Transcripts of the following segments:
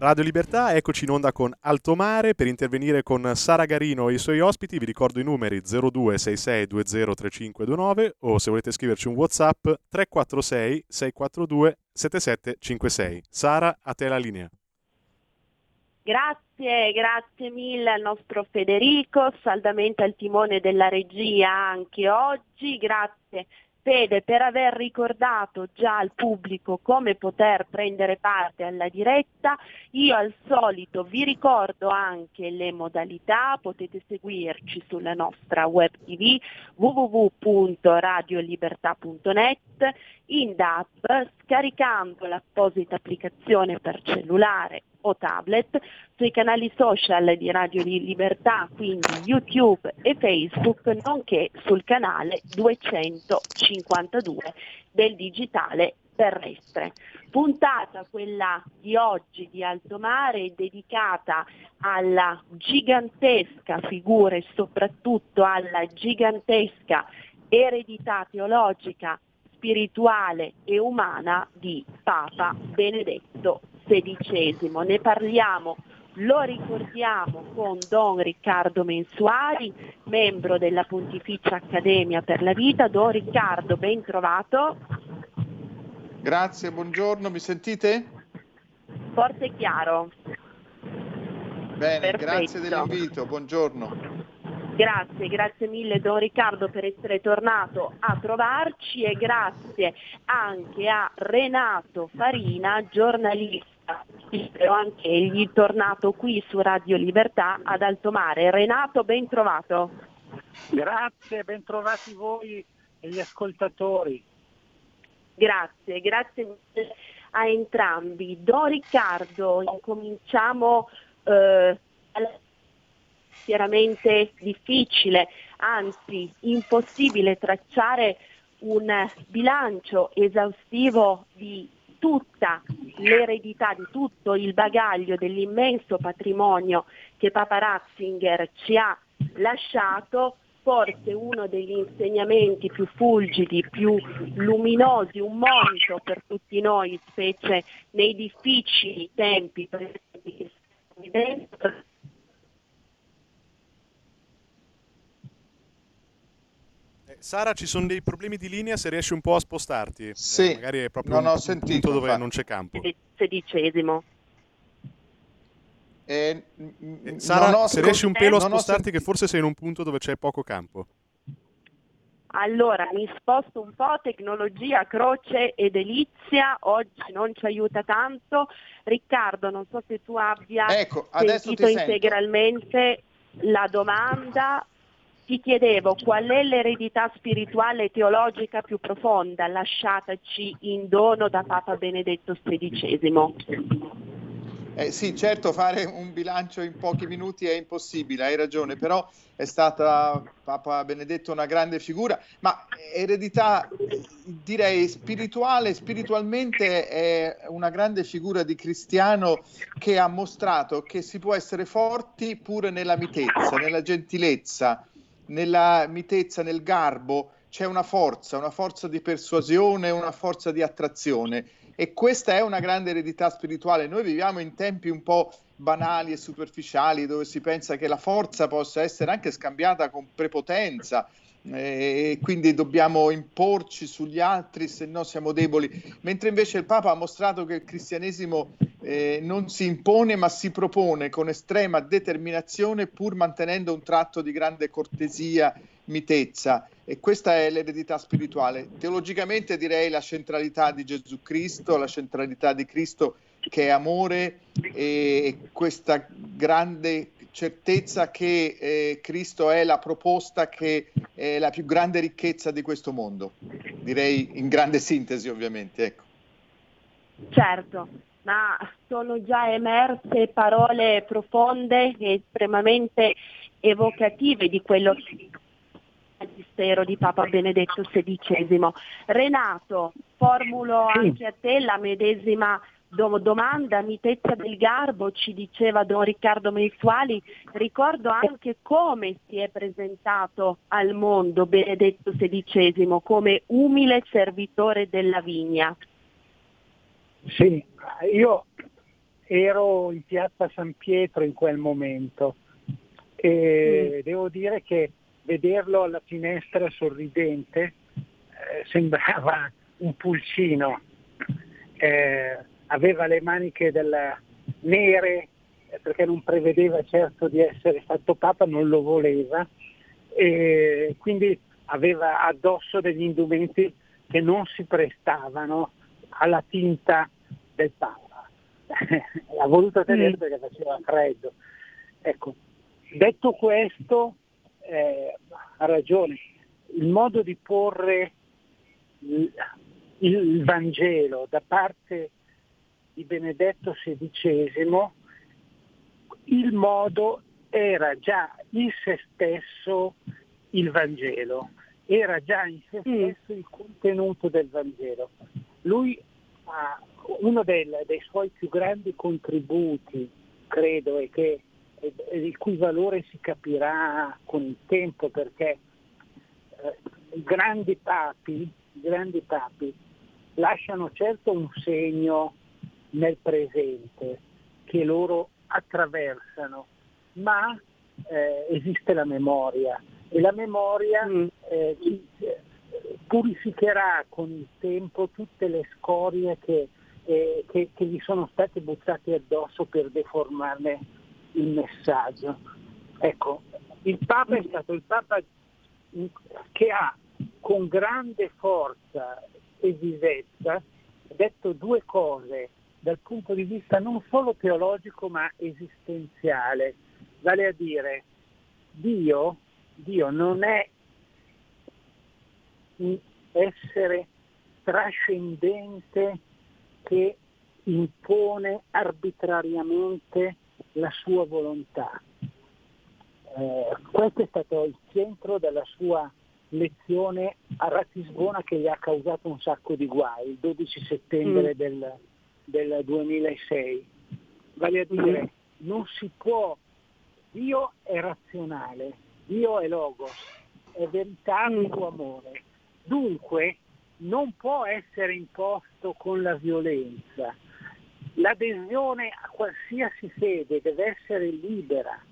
Radio Libertà, eccoci in onda con Alto Mare per intervenire con Sara Garino e i suoi ospiti. Vi ricordo i numeri 0266203529 o se volete scriverci un WhatsApp 346 642 7756. Sara, a te la linea. Grazie, grazie mille al nostro Federico, saldamente al timone della regia anche oggi, grazie Fede per aver ricordato già al pubblico come poter prendere parte alla diretta. Io al solito vi ricordo anche le modalità, potete seguirci sulla nostra web tv www.radiolibertà.net in DAP scaricando l'apposita applicazione per cellulare o tablet sui canali social di Radio Libertà, quindi YouTube e Facebook, nonché sul canale 252 del digitale terrestre. Puntata quella di oggi di Alto Mare dedicata alla gigantesca figura e soprattutto alla gigantesca eredità teologica spirituale e umana di Papa Benedetto XVI. Ne parliamo, lo ricordiamo con Don Riccardo Mensuali, membro della Pontificia Accademia per la Vita. Don Riccardo, ben trovato. Grazie, buongiorno, mi sentite? Forte e chiaro. Bene, Perfetto. grazie dell'invito, buongiorno. Grazie, grazie mille Don Riccardo per essere tornato a trovarci e grazie anche a Renato Farina, giornalista, anche egli tornato qui su Radio Libertà ad Alto Mare. Renato, ben trovato. Grazie, ben trovati voi e gli ascoltatori. Grazie, grazie mille a entrambi. Don Riccardo, incominciamo eh, chiaramente difficile, anzi impossibile tracciare un bilancio esaustivo di tutta l'eredità, di tutto il bagaglio dell'immenso patrimonio che Papa Ratzinger ci ha lasciato, forse uno degli insegnamenti più fulgidi, più luminosi, un monito per tutti noi, specie nei difficili tempi presenti Sara, ci sono dei problemi di linea se riesci un po' a spostarti. Sì, eh, magari è proprio non un, ho sentito, punto dove infatti. non c'è campo. Sedicesimo. Eh, Eh, Sara, se riesci un pelo a ho spostarti, che forse sei in un punto dove c'è poco campo. Allora, mi sposto un po', tecnologia, croce e delizia, oggi non ci aiuta tanto. Riccardo, non so se tu abbia Ecco, sentito ti sento. integralmente la domanda. Ti chiedevo qual è l'eredità spirituale e teologica più profonda lasciataci in dono da Papa Benedetto XVI. Eh, sì, certo, fare un bilancio in pochi minuti è impossibile, hai ragione, però è stata Papa Benedetto una grande figura, ma eredità direi spirituale, spiritualmente è una grande figura di cristiano che ha mostrato che si può essere forti pure nella mitezza, nella gentilezza, nella mitezza, nel garbo, c'è una forza, una forza di persuasione, una forza di attrazione e questa è una grande eredità spirituale. Noi viviamo in tempi un po' banali e superficiali dove si pensa che la forza possa essere anche scambiata con prepotenza e quindi dobbiamo imporci sugli altri se no siamo deboli, mentre invece il Papa ha mostrato che il cristianesimo eh, non si impone ma si propone con estrema determinazione pur mantenendo un tratto di grande cortesia, mitezza e questa è l'eredità spirituale. Teologicamente direi la centralità di Gesù Cristo, la centralità di Cristo che è amore e questa grande certezza che eh, Cristo è la proposta che è la più grande ricchezza di questo mondo. Direi in grande sintesi ovviamente. Ecco. Certo, ma sono già emerse parole profonde e estremamente evocative di quello che magistero di Papa Benedetto XVI. Renato, formulo anche a te la medesima domanda, mitezza del garbo, ci diceva Don Riccardo Mensuali, ricordo anche come si è presentato al mondo Benedetto XVI come umile servitore della vigna. Sì, io ero in piazza San Pietro in quel momento e mm. devo dire che vederlo alla finestra sorridente eh, sembrava un pulcino. Eh, aveva le maniche della, nere perché non prevedeva certo di essere fatto papa, non lo voleva e quindi aveva addosso degli indumenti che non si prestavano alla tinta del papa. ha voluto tenere mm. perché faceva freddo. Ecco, detto questo, eh, ha ragione, il modo di porre il, il Vangelo da parte di Benedetto XVI, il modo era già in se stesso il Vangelo, era già in se stesso il contenuto del Vangelo. Lui ha uno del, dei suoi più grandi contributi, credo, e che il cui valore si capirà con il tempo perché eh, i grandi papi, grandi papi lasciano certo un segno nel presente che loro attraversano, ma eh, esiste la memoria e la memoria mm. eh, purificherà con il tempo tutte le scorie che, eh, che, che gli sono state buttate addosso per deformarne il messaggio. Ecco, il Papa è stato il Papa che ha con grande forza e vivezza detto due cose dal punto di vista non solo teologico ma esistenziale, vale a dire Dio, Dio non è un essere trascendente che impone arbitrariamente la sua volontà. Eh, questo è stato il centro della sua lezione a Ratisbona che gli ha causato un sacco di guai, il 12 settembre mm. del, del 2006. Vale a dire, mm. non si può, Dio è razionale, Dio è logos, è verità mm. suo amore. Dunque non può essere imposto con la violenza. L'adesione a qualsiasi fede deve essere libera.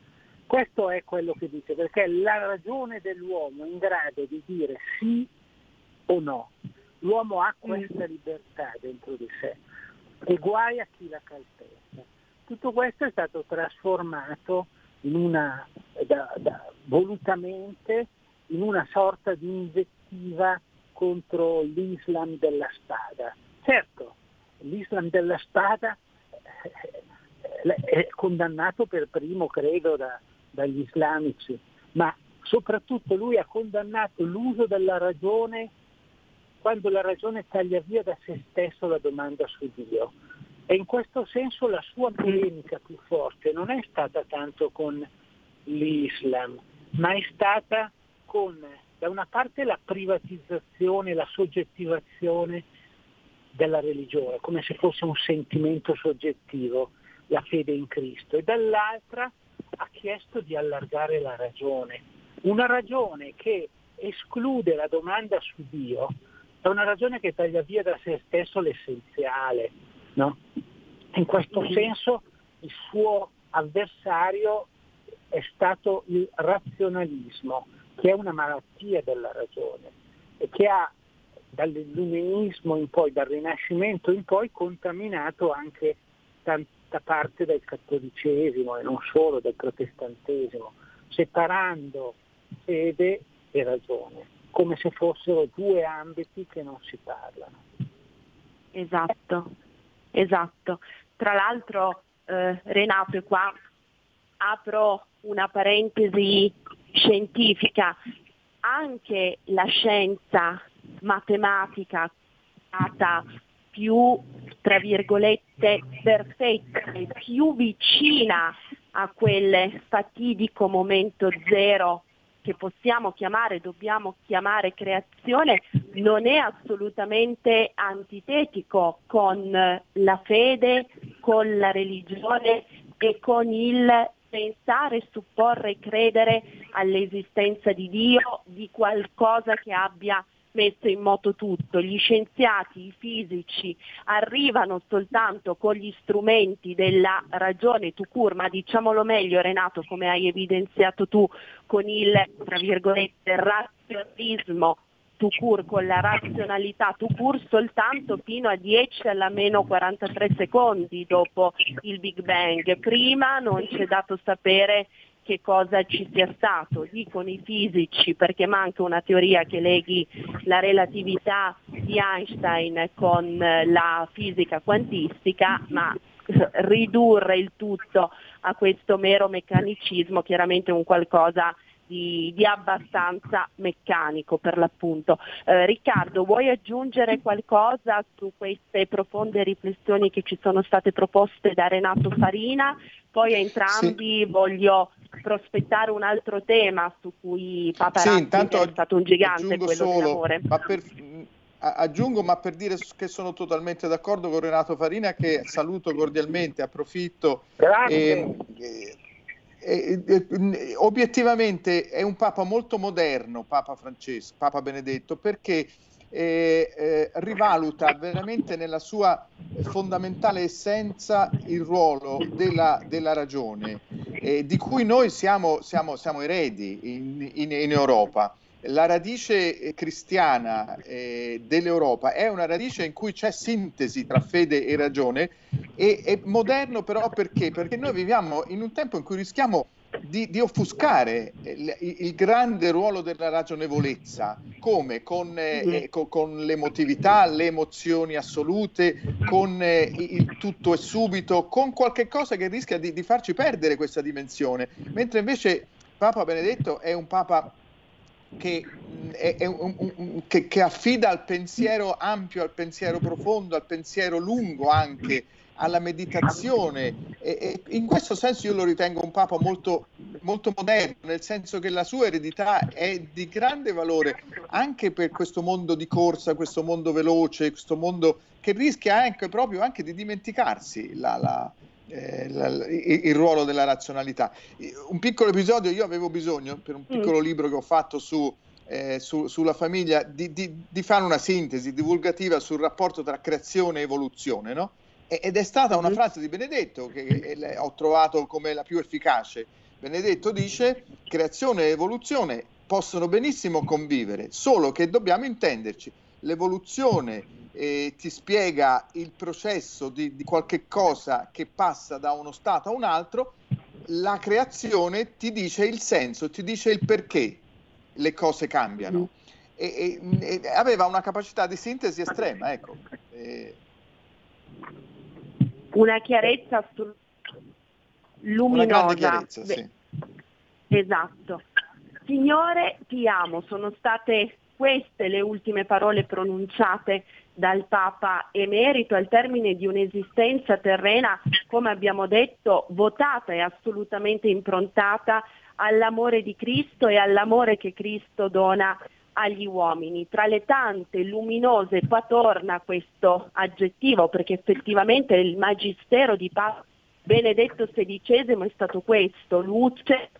Questo è quello che dice, perché la ragione dell'uomo è in grado di dire sì o no. L'uomo ha questa mm. libertà dentro di sé e guai a chi la calpesta. Tutto questo è stato trasformato in una, da, da, volutamente in una sorta di invettiva contro l'Islam della spada. Certo, l'Islam della spada eh, è condannato per primo, credo, da, dagli islamici, ma soprattutto lui ha condannato l'uso della ragione quando la ragione taglia via da se stesso la domanda su Dio. E in questo senso la sua polemica più forte non è stata tanto con l'Islam, ma è stata con, da una parte, la privatizzazione, la soggettivazione della religione, come se fosse un sentimento soggettivo, la fede in Cristo, e dall'altra ha chiesto di allargare la ragione, una ragione che esclude la domanda su Dio, è una ragione che taglia via da se stesso l'essenziale. No? In questo senso il suo avversario è stato il razionalismo, che è una malattia della ragione e che ha dall'illuminismo in poi, dal Rinascimento in poi, contaminato anche tanta parte del cattolicesimo e non solo del protestantesimo, separando fede e ragione come se fossero due ambiti che non si parlano. Esatto, esatto. Tra l'altro eh, Renato, qua apro una parentesi scientifica, anche la scienza matematica stata più, tra virgolette, perfetta più vicina a quel fatidico momento zero che possiamo chiamare, dobbiamo chiamare creazione, non è assolutamente antitetico con la fede, con la religione e con il pensare, supporre, credere all'esistenza di Dio, di qualcosa che abbia messo in moto tutto. Gli scienziati, i fisici arrivano soltanto con gli strumenti della ragione tu cur, ma diciamolo meglio Renato, come hai evidenziato tu, con il tra virgolette razionalismo tu cur, con la razionalità tu cur soltanto fino a 10 alla meno 43 secondi dopo il Big Bang. Prima non c'è dato sapere che cosa ci sia stato, dicono i fisici perché manca una teoria che leghi la relatività di Einstein con la fisica quantistica, ma ridurre il tutto a questo mero meccanicismo chiaramente è un qualcosa di, di, abbastanza meccanico per l'appunto. Eh, Riccardo, vuoi aggiungere qualcosa su queste profonde riflessioni che ci sono state proposte da Renato Farina? Poi a entrambi sì. voglio prospettare un altro tema su cui Papa sì, intanto è stato un gigante, quello solo, dell'amore. Ma per, aggiungo, ma per dire che sono totalmente d'accordo con Renato Farina, che saluto cordialmente, approfitto. E, e, e, obiettivamente è un Papa molto moderno, Papa Francesco, Papa Benedetto, perché eh, eh, rivaluta veramente nella sua fondamentale essenza il ruolo della, della ragione, eh, di cui noi siamo, siamo, siamo eredi in, in, in, Europa. La radice cristiana eh, dell'Europa è una radice in cui c'è sintesi tra fede e ragione e è moderno però perché? Perché noi viviamo in un tempo in cui rischiamo di, di offuscare il, il, grande ruolo della ragionevolezza, come? Con, eh, eh, con, con, l'emotività, le emozioni assolute, con eh, il tutto e subito, con qualche cosa che rischia di, di farci perdere questa dimensione, mentre invece Papa Benedetto è un Papa che, mm, un, che, che, affida al pensiero ampio, al pensiero profondo, al pensiero lungo anche, alla meditazione. E, e, in questo senso io lo ritengo un Papa molto, molto moderno, nel senso che la sua eredità è di grande valore anche per questo mondo di corsa, questo mondo veloce, questo mondo che rischia anche proprio anche di dimenticarsi la, la, eh, la, il, il, ruolo della razionalità. Un piccolo episodio, io avevo bisogno per un mm. piccolo mm. libro che ho fatto su eh, su, sulla famiglia, di, di, di, fare una sintesi divulgativa sul rapporto tra creazione e evoluzione, no? Ed è stata una mhm. frase di Benedetto che ho trovato come la più efficace. Benedetto dice creazione e evoluzione possono benissimo convivere, solo che dobbiamo intenderci. L'evoluzione eh, ti spiega il processo di, di qualche cosa che passa da uno stato a un altro, la creazione ti dice il senso, ti dice il perché le cose cambiano. E, e, e aveva una capacità di sintesi estrema, ecco. E, una chiarezza assolutamente luminosa. Chiarezza, sì. Esatto. Signore, ti amo, sono state queste le ultime parole pronunciate dal Papa emerito al termine di un'esistenza terrena, come abbiamo detto, votata e assolutamente improntata all'amore di Cristo e all'amore che Cristo dona agli uomini. Tra le tante luminose, qua torna questo aggettivo perché effettivamente il magistero di Papa Benedetto XVI è stato questo, luce,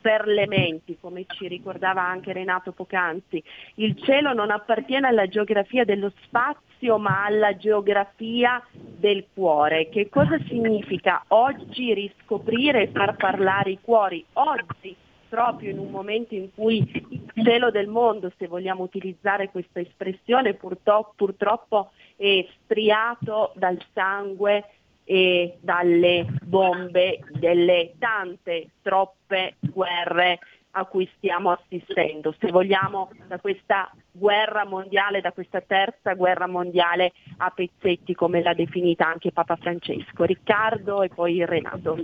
per le menti, come ci ricordava anche Renato Poc'anzi. Il cielo non appartiene alla geografia dello spazio ma alla geografia del cuore. Che cosa significa oggi riscoprire e far parlare i cuori? Oggi proprio in un momento in cui il cielo del mondo, se vogliamo utilizzare questa espressione, purtroppo, purtroppo è striato dal sangue e dalle bombe delle tante, troppe guerre a cui stiamo assistendo, se vogliamo da questa guerra mondiale, da questa terza guerra mondiale a pezzetti come l'ha definita anche Papa Francesco. Riccardo e poi Renato.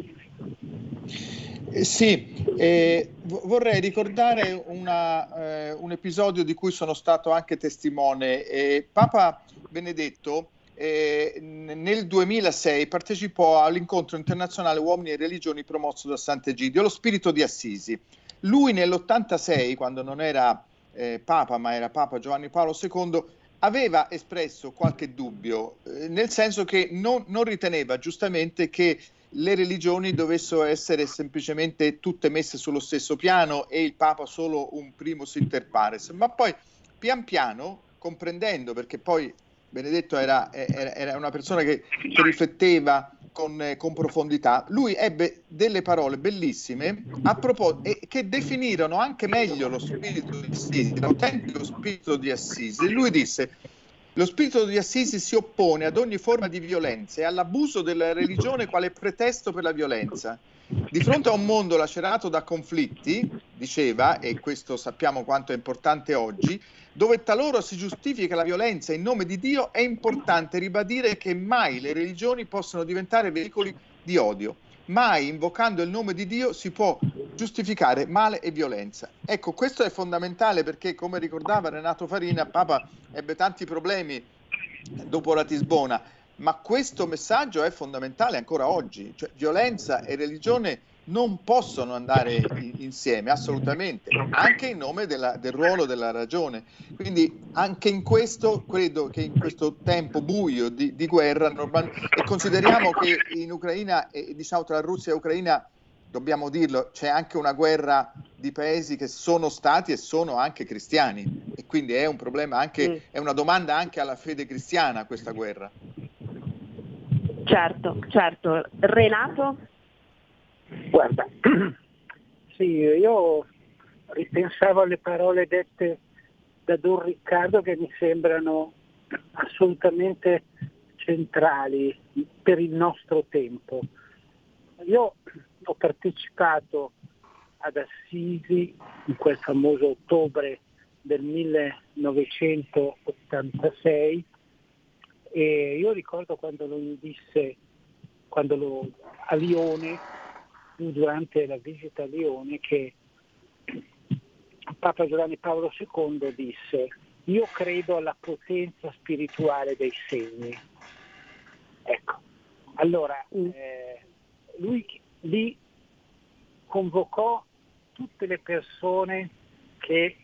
Sì, eh, vorrei ricordare una, eh, un episodio di cui sono stato anche testimone. Eh, Papa Benedetto nel 2006 partecipò all'incontro internazionale Uomini e Religioni promosso da Sant'Egidio, lo spirito di Assisi. Lui nell'86, quando non era eh, Papa, ma era Papa Giovanni Paolo II, aveva espresso qualche dubbio, eh, nel senso che non, non, riteneva giustamente che le religioni dovessero essere semplicemente tutte messe sullo stesso piano e il Papa solo un primo inter pares, ma poi pian piano, comprendendo, perché poi Benedetto era, era, era una persona che, che rifletteva con, eh, con, profondità, lui ebbe delle parole bellissime a propos- e che definirono anche meglio lo spirito di Assisi, l'autentico spirito di Assisi. Lui disse: Lo spirito di Assisi si oppone ad ogni forma di violenza e all'abuso della religione quale pretesto per la violenza. Di fronte a un mondo lacerato da conflitti, diceva, e questo sappiamo quanto è importante oggi, dove talora si giustifica la violenza in nome di Dio, è importante ribadire che mai le religioni possono diventare veicoli di odio. Mai invocando il nome di Dio si può giustificare male e violenza. Ecco, questo è fondamentale perché, come ricordava Renato Farina, Papa ebbe tanti problemi dopo la Tisbona, ma questo messaggio è fondamentale ancora oggi. Cioè, violenza e religione non possono andare insieme assolutamente, anche in nome della, del ruolo della ragione. Quindi anche in questo, credo che in questo tempo buio di, di guerra, normal- e consideriamo che in Ucraina, e, diciamo tra Russia e Ucraina, dobbiamo dirlo, c'è anche una guerra di paesi che sono stati e sono anche cristiani e quindi è un problema anche, è una domanda anche alla fede cristiana questa guerra. Certo, certo. Renato? Guarda, sì, io ripensavo alle parole dette da Don Riccardo che mi sembrano assolutamente centrali per il nostro tempo. Io ho partecipato ad Assisi in quel famoso ottobre del 1986 e io ricordo quando lui disse, quando lo, a Lione, durante la visita a Lione, che Papa Giovanni Paolo II disse io credo alla potenza spirituale dei segni. Ecco, allora mm. eh, lui lì convocò tutte le persone che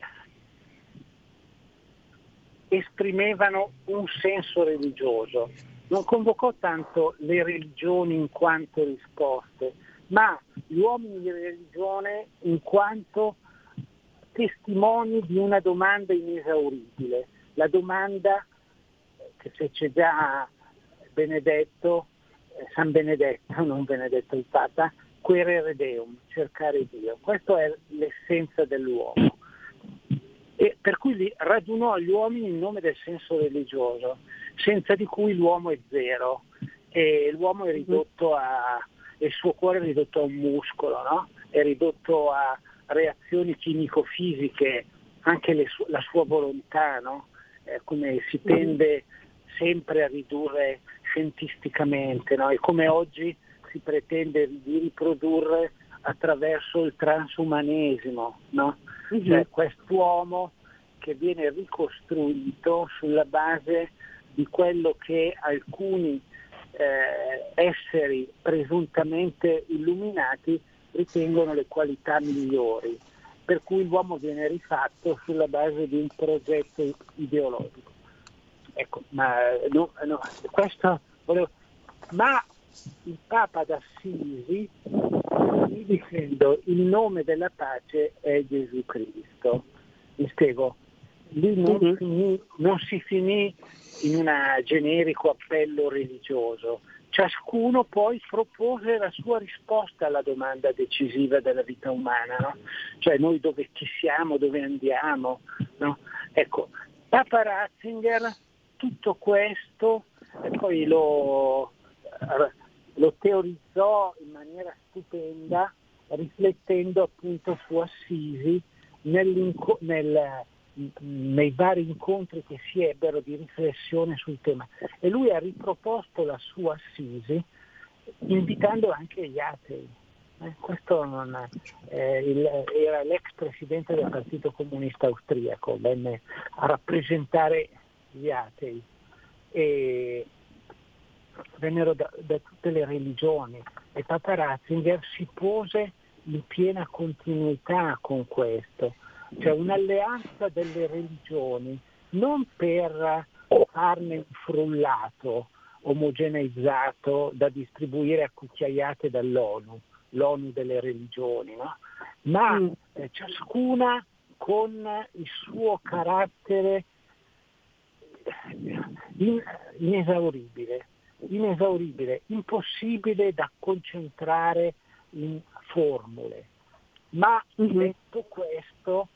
esprimevano un senso religioso. Non convocò tanto le religioni in quanto risposte, ma gli uomini di religione in quanto testimoni di una domanda inesauribile, la domanda che fece già Benedetto, eh, San Benedetto, non Benedetto il Papa, querere Deum, cercare Dio. Questa è l'essenza dell'uomo e per cui radunò gli uomini in nome del senso religioso, senza di cui l'uomo è zero e l'uomo è ridotto a, il suo cuore è ridotto a un muscolo, no? è ridotto a reazioni chimico-fisiche, anche le, la sua volontà, no? eh, come si tende sempre a ridurre scientificamente, no? e come oggi si pretende di riprodurre attraverso il transumanesimo, no? uh-huh. cioè quest'uomo che viene ricostruito sulla base di quello che alcuni eh, esseri presuntamente illuminati ritengono le qualità migliori, per cui l'uomo viene rifatto sulla base di un progetto ideologico. Ecco, ma, no, no, questo volevo... ma il Papa d'Assisi dicendo il nome della pace è Gesù Cristo. Mi spiego, lì non, uh-huh. finì, non si finì in un generico appello religioso, ciascuno poi propose la sua risposta alla domanda decisiva della vita umana, no? cioè noi dove chi siamo, dove andiamo. No? Ecco, Papa Ratzinger tutto questo e poi lo lo teorizzò in maniera stupenda riflettendo appunto su Assisi nel, nei vari incontri che si ebbero di riflessione sul tema e lui ha riproposto la sua Assisi invitando anche gli atei. Eh, questo non, eh, il, era l'ex presidente del Partito Comunista Austriaco, venne a rappresentare gli atei. E, vennero da, da, tutte le religioni e Papa Ratzinger si pose in piena continuità con questo, cioè un'alleanza delle religioni, non per farne un frullato omogeneizzato da distribuire a cucchiaiate dall'ONU, l'ONU delle religioni, no? ma mm. eh, ciascuna con il suo carattere in, inesauribile, inesauribile, impossibile da concentrare in formule. Ma mm-hmm. detto questo,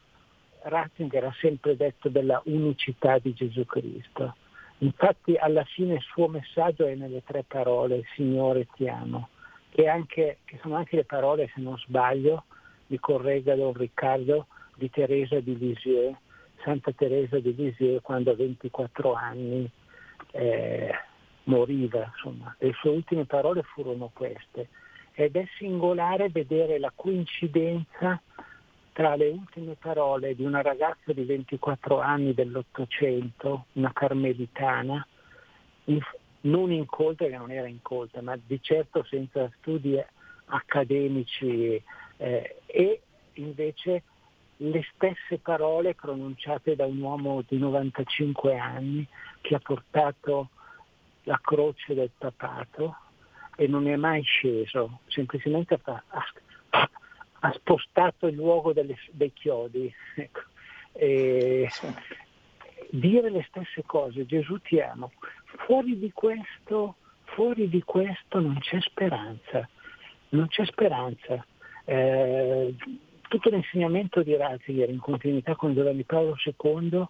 Ratzinger ha sempre detto della unicità di Gesù Cristo. Infatti alla fine il suo messaggio è nelle tre parole, Signore ti amo, che, anche, che sono anche le parole, se non sbaglio, mi corregga Don Riccardo, di Teresa di Lisieux, Santa Teresa di Lisieux quando a 24 anni eh, moriva, insomma. Le sue ultime parole furono queste. Ed è singolare vedere la coincidenza tra le ultime parole di una ragazza di 24 anni dell'Ottocento, una carmelitana, non incolta, che non era incolta, ma di certo senza studi accademici eh, e invece le stesse parole pronunciate da un uomo di 95 anni che ha portato la croce del papato e non è mai sceso, semplicemente ha, ha, ha spostato il luogo delle, dei chiodi. Ecco. E, dire le stesse cose, Gesù ti amo, fuori di questo, fuori di questo non c'è speranza, non c'è speranza. Eh, tutto l'insegnamento di Ratzinger in continuità con Giovanni Paolo II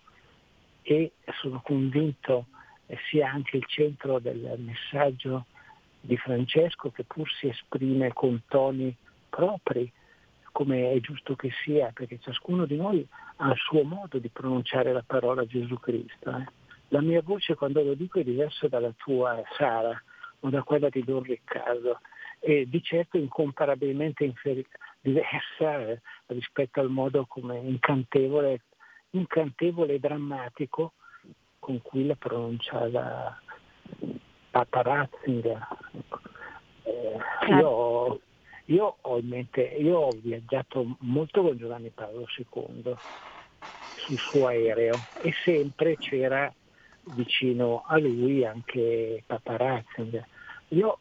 e sono convinto sia anche il centro del messaggio di Francesco che pur si esprime con toni propri, come è giusto che sia, perché ciascuno di noi ha il suo modo di pronunciare la parola Gesù Cristo. Eh. La mia voce quando lo dico è diversa dalla tua, Sara, o da quella di Don Riccardo, e di certo incomparabilmente inferiore diversa eh, rispetto al modo come incantevole, incantevole e drammatico con cui la pronunciava Papa Ratzinger. Eh, io, io, ho in mente, io ho viaggiato molto con Giovanni Paolo II sul suo aereo e sempre c'era vicino a lui anche Papa Ratzinger. Io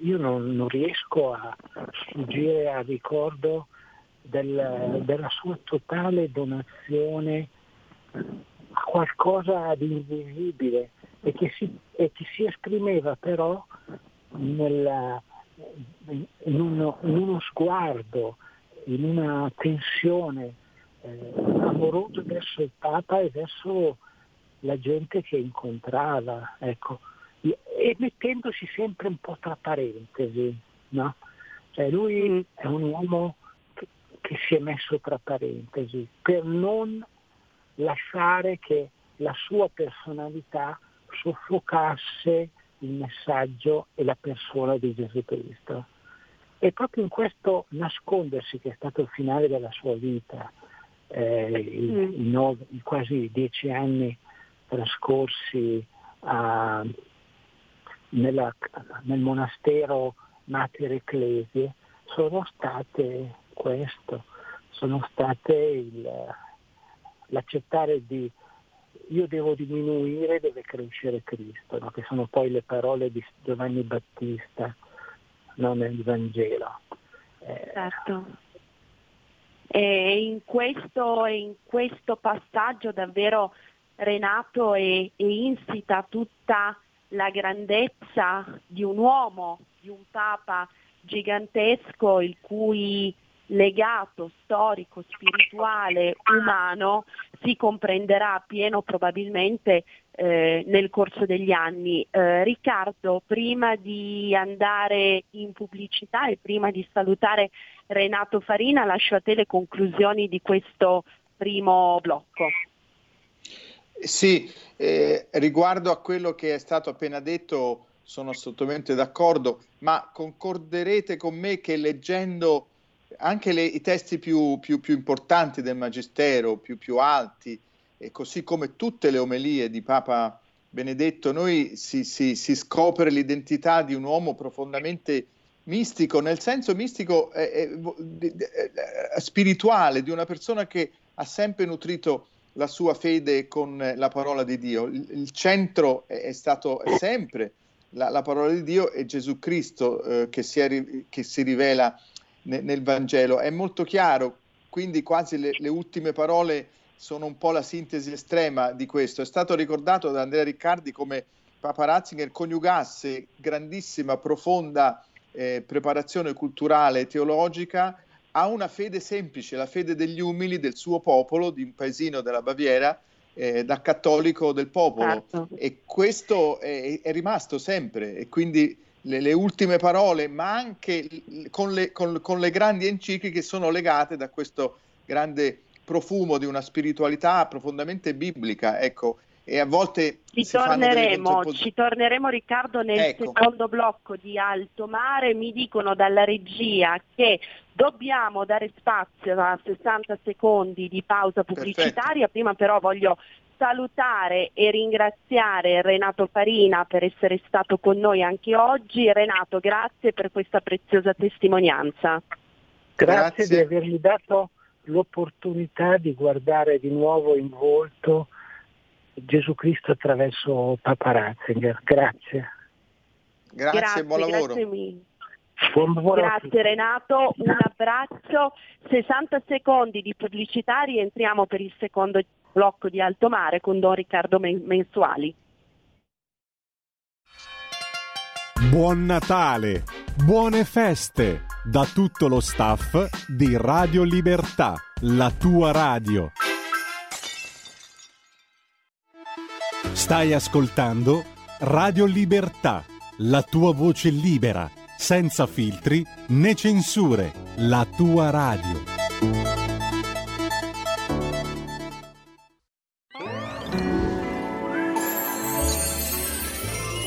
io non, non riesco a sfuggire al ricordo del, della sua totale donazione a qualcosa di invisibile e che si, e che si esprimeva però nella, in, uno, in, uno, sguardo, in una tensione eh, amorosa verso il Papa e verso la gente che incontrava. Ecco e mettendosi sempre un po' tra parentesi. No? Cioè lui mm. è un uomo che, che si è messo tra parentesi per non lasciare che la sua personalità soffocasse il messaggio e la persona di Gesù Cristo. E proprio in questo nascondersi che è stato il finale della sua vita, eh, i, mm. i, nove, i, quasi dieci anni trascorsi a, nella, nel monastero Mater Ecclesie sono state questo, sono state il, l'accettare di io devo diminuire, deve crescere Cristo, no? che sono poi le parole di Giovanni Battista no? nel Vangelo. Eh, certo. E in questo, in questo passaggio davvero Renato è, è insita tutta la grandezza di un uomo, di un papa gigantesco il cui legato storico, spirituale, umano si comprenderà pieno probabilmente eh, nel corso degli anni. Eh, Riccardo, prima di andare in pubblicità e prima di salutare Renato Farina, lascio a te le conclusioni di questo primo blocco. Sì, eh, riguardo a quello che è stato appena detto sono assolutamente d'accordo, ma concorderete con me che leggendo anche le, i testi più, più, più, importanti del Magistero, più, più alti, e così come tutte le omelie di Papa Benedetto, noi si, si, si scopre l'identità di un uomo profondamente mistico, nel senso mistico eh, eh, spirituale di una persona che ha sempre nutrito la sua fede con la parola di Dio. Il, il centro è, è stato è sempre la, la, parola di Dio e Gesù Cristo eh, che, si è, che, si rivela ne, nel Vangelo. È molto chiaro, quindi quasi le, le, ultime parole sono un po' la sintesi estrema di questo. È stato ricordato da Andrea Riccardi come Papa Ratzinger coniugasse grandissima, profonda eh, preparazione culturale e teologica a una fede semplice, la fede degli umili del suo popolo, di un paesino della Baviera, eh, da cattolico del popolo. Certo. E questo è, è, rimasto sempre. E quindi le, le ultime parole, ma anche con le, con, con le grandi encicliche, sono legate da questo grande profumo di una spiritualità profondamente biblica. Ecco, e a volte ci torneremo, ci torneremo Riccardo nel ecco. secondo blocco di Alto Mare, mi dicono dalla regia che dobbiamo dare spazio a 60 secondi di pausa pubblicitaria, Perfetto. prima però voglio salutare e ringraziare Renato Farina per essere stato con noi anche oggi. Renato, grazie per questa preziosa testimonianza. Grazie, grazie. di avermi dato l'opportunità di guardare di nuovo in volto Gesù Cristo attraverso Papa Ratzinger. Grazie. Grazie, grazie buon lavoro. Grazie Grazie Renato, un abbraccio. 60 secondi di pubblicità, rientriamo per il secondo blocco di Alto Mare con Don Riccardo Mensuali. Buon Natale, buone feste da tutto lo staff di Radio Libertà, la tua radio. Stai ascoltando Radio Libertà, la tua voce libera, senza filtri né censure, la tua radio.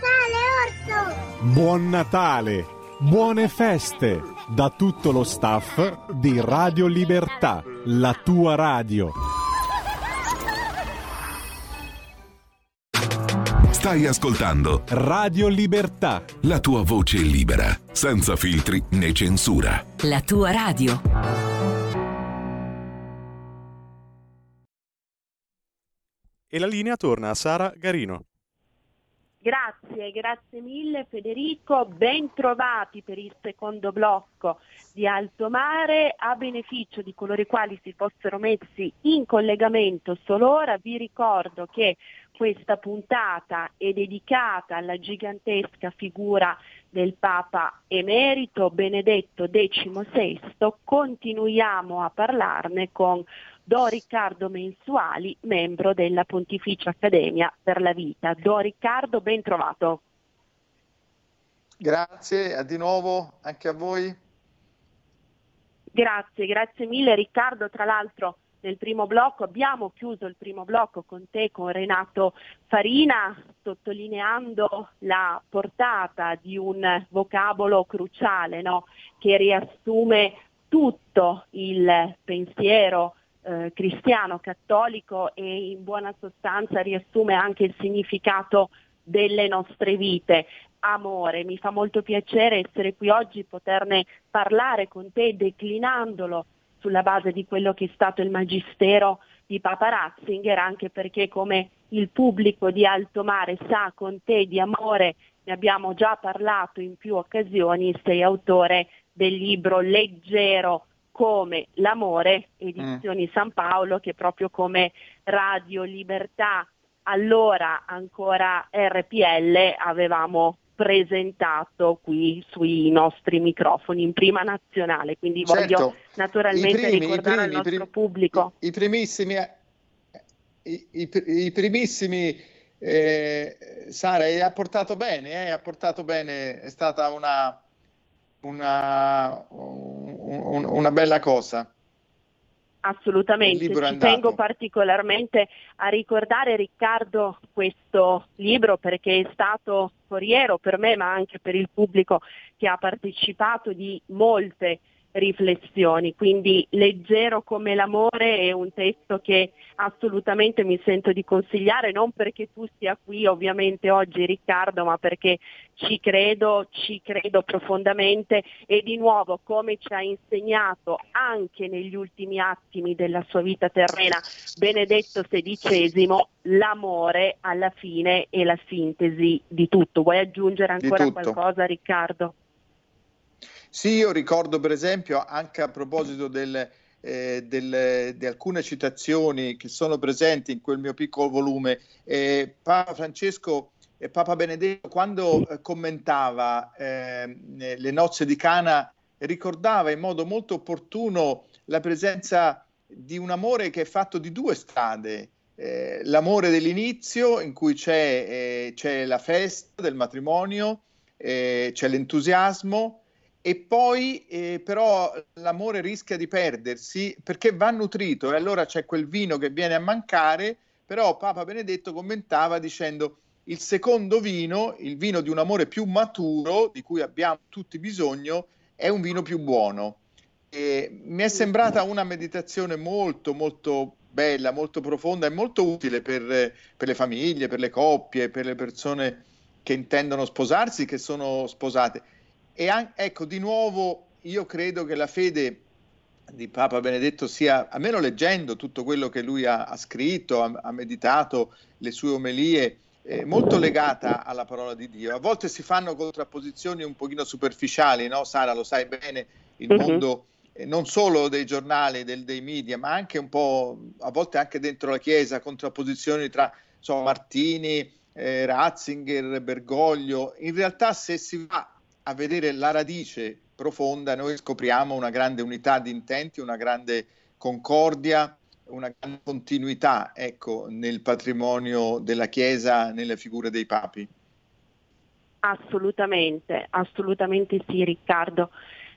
Natale Orso! Buon Natale! Buone feste da tutto lo staff di Radio Libertà, la tua radio. Stai ascoltando Radio Libertà. La tua voce libera, senza filtri né censura. La tua radio. E la linea torna a Sara Garino. Grazie, grazie mille Federico, ben trovati per il secondo blocco di Alto Mare. A beneficio di coloro i quali si fossero messi in collegamento solo ora, vi ricordo che questa puntata è dedicata alla gigantesca figura del Papa emerito Benedetto XVI. Continuiamo a parlarne con Don Riccardo Mensuali, membro della Pontificia Accademia per la Vita. Don Riccardo, ben trovato. Grazie di nuovo anche a voi. Grazie, grazie mille Riccardo. Tra l'altro nel primo blocco, abbiamo chiuso il primo blocco con te, con Renato Farina, sottolineando la portata di un vocabolo cruciale no? che riassume tutto il pensiero eh, cristiano, cattolico e in buona sostanza riassume anche il significato delle nostre vite. Amore, mi fa molto piacere essere qui oggi, poterne parlare con te declinandolo sulla base di quello che è stato il magistero di Papa Ratzinger, anche perché come il pubblico di Alto Mare sa con te di amore, ne abbiamo già parlato in più occasioni, sei autore del libro leggero come l'amore, edizioni mm. San Paolo, che proprio come Radio Libertà, allora ancora RPL, avevamo presentato qui sui nostri microfoni in prima nazionale, quindi certo, voglio naturalmente primi, ricordare primi, al nostro primi, pubblico. I, i primissimi, i, i, primissimi Eh, Sara, ha portato bene, eh, ha portato bene, è stata una, una, un, una bella cosa. Assolutamente, ci tengo particolarmente a ricordare Riccardo questo libro perché è stato foriero per me ma anche per il pubblico che ha partecipato di molte riflessioni, quindi leggero come l'amore è un testo che assolutamente mi sento di consigliare, non perché tu sia qui ovviamente oggi Riccardo, ma perché ci credo, ci credo profondamente e di nuovo come ci ha insegnato anche negli ultimi attimi della sua vita terrena Benedetto XVI, l'amore alla fine è la sintesi di tutto. Vuoi aggiungere ancora qualcosa Riccardo? Sì, io ricordo per esempio anche a proposito del, eh, del, di alcune citazioni che sono presenti in quel mio piccolo volume, eh, Papa Francesco e Papa Benedetto quando eh, commentava ehm, le nozze di Cana ricordava in modo molto opportuno la presenza di un amore che è fatto di due strade. Eh, l'amore dell'inizio in cui c'è, eh, c'è la festa del matrimonio, eh, c'è l'entusiasmo, e poi eh, però l'amore rischia di perdersi perché va nutrito e allora c'è quel vino che viene a mancare, però Papa Benedetto commentava dicendo il secondo vino, il vino di un amore più maturo, di cui abbiamo tutti bisogno, è un vino più buono. E mi è sembrata una meditazione molto molto bella, molto profonda e molto utile per, per le famiglie, per le coppie, per le persone che intendono sposarsi, che sono sposate e an- ecco, di nuovo, io credo che la fede di Papa Benedetto sia, almeno leggendo tutto quello che lui ha, ha scritto, ha, ha, meditato, le sue omelie, eh, molto legata alla parola di Dio. A volte si fanno contrapposizioni un pochino superficiali, no? Sara, lo sai bene, il uh-huh. mondo eh, non solo dei giornali, del, dei media, ma anche un po', a volte anche dentro la Chiesa, contrapposizioni tra so, Martini, eh, Ratzinger, Bergoglio. In realtà se si va a vedere la radice profonda noi scopriamo una grande unità di intenti, una grande concordia, una grande continuità ecco, nel patrimonio della Chiesa, nelle figure dei papi. Assolutamente, assolutamente sì Riccardo.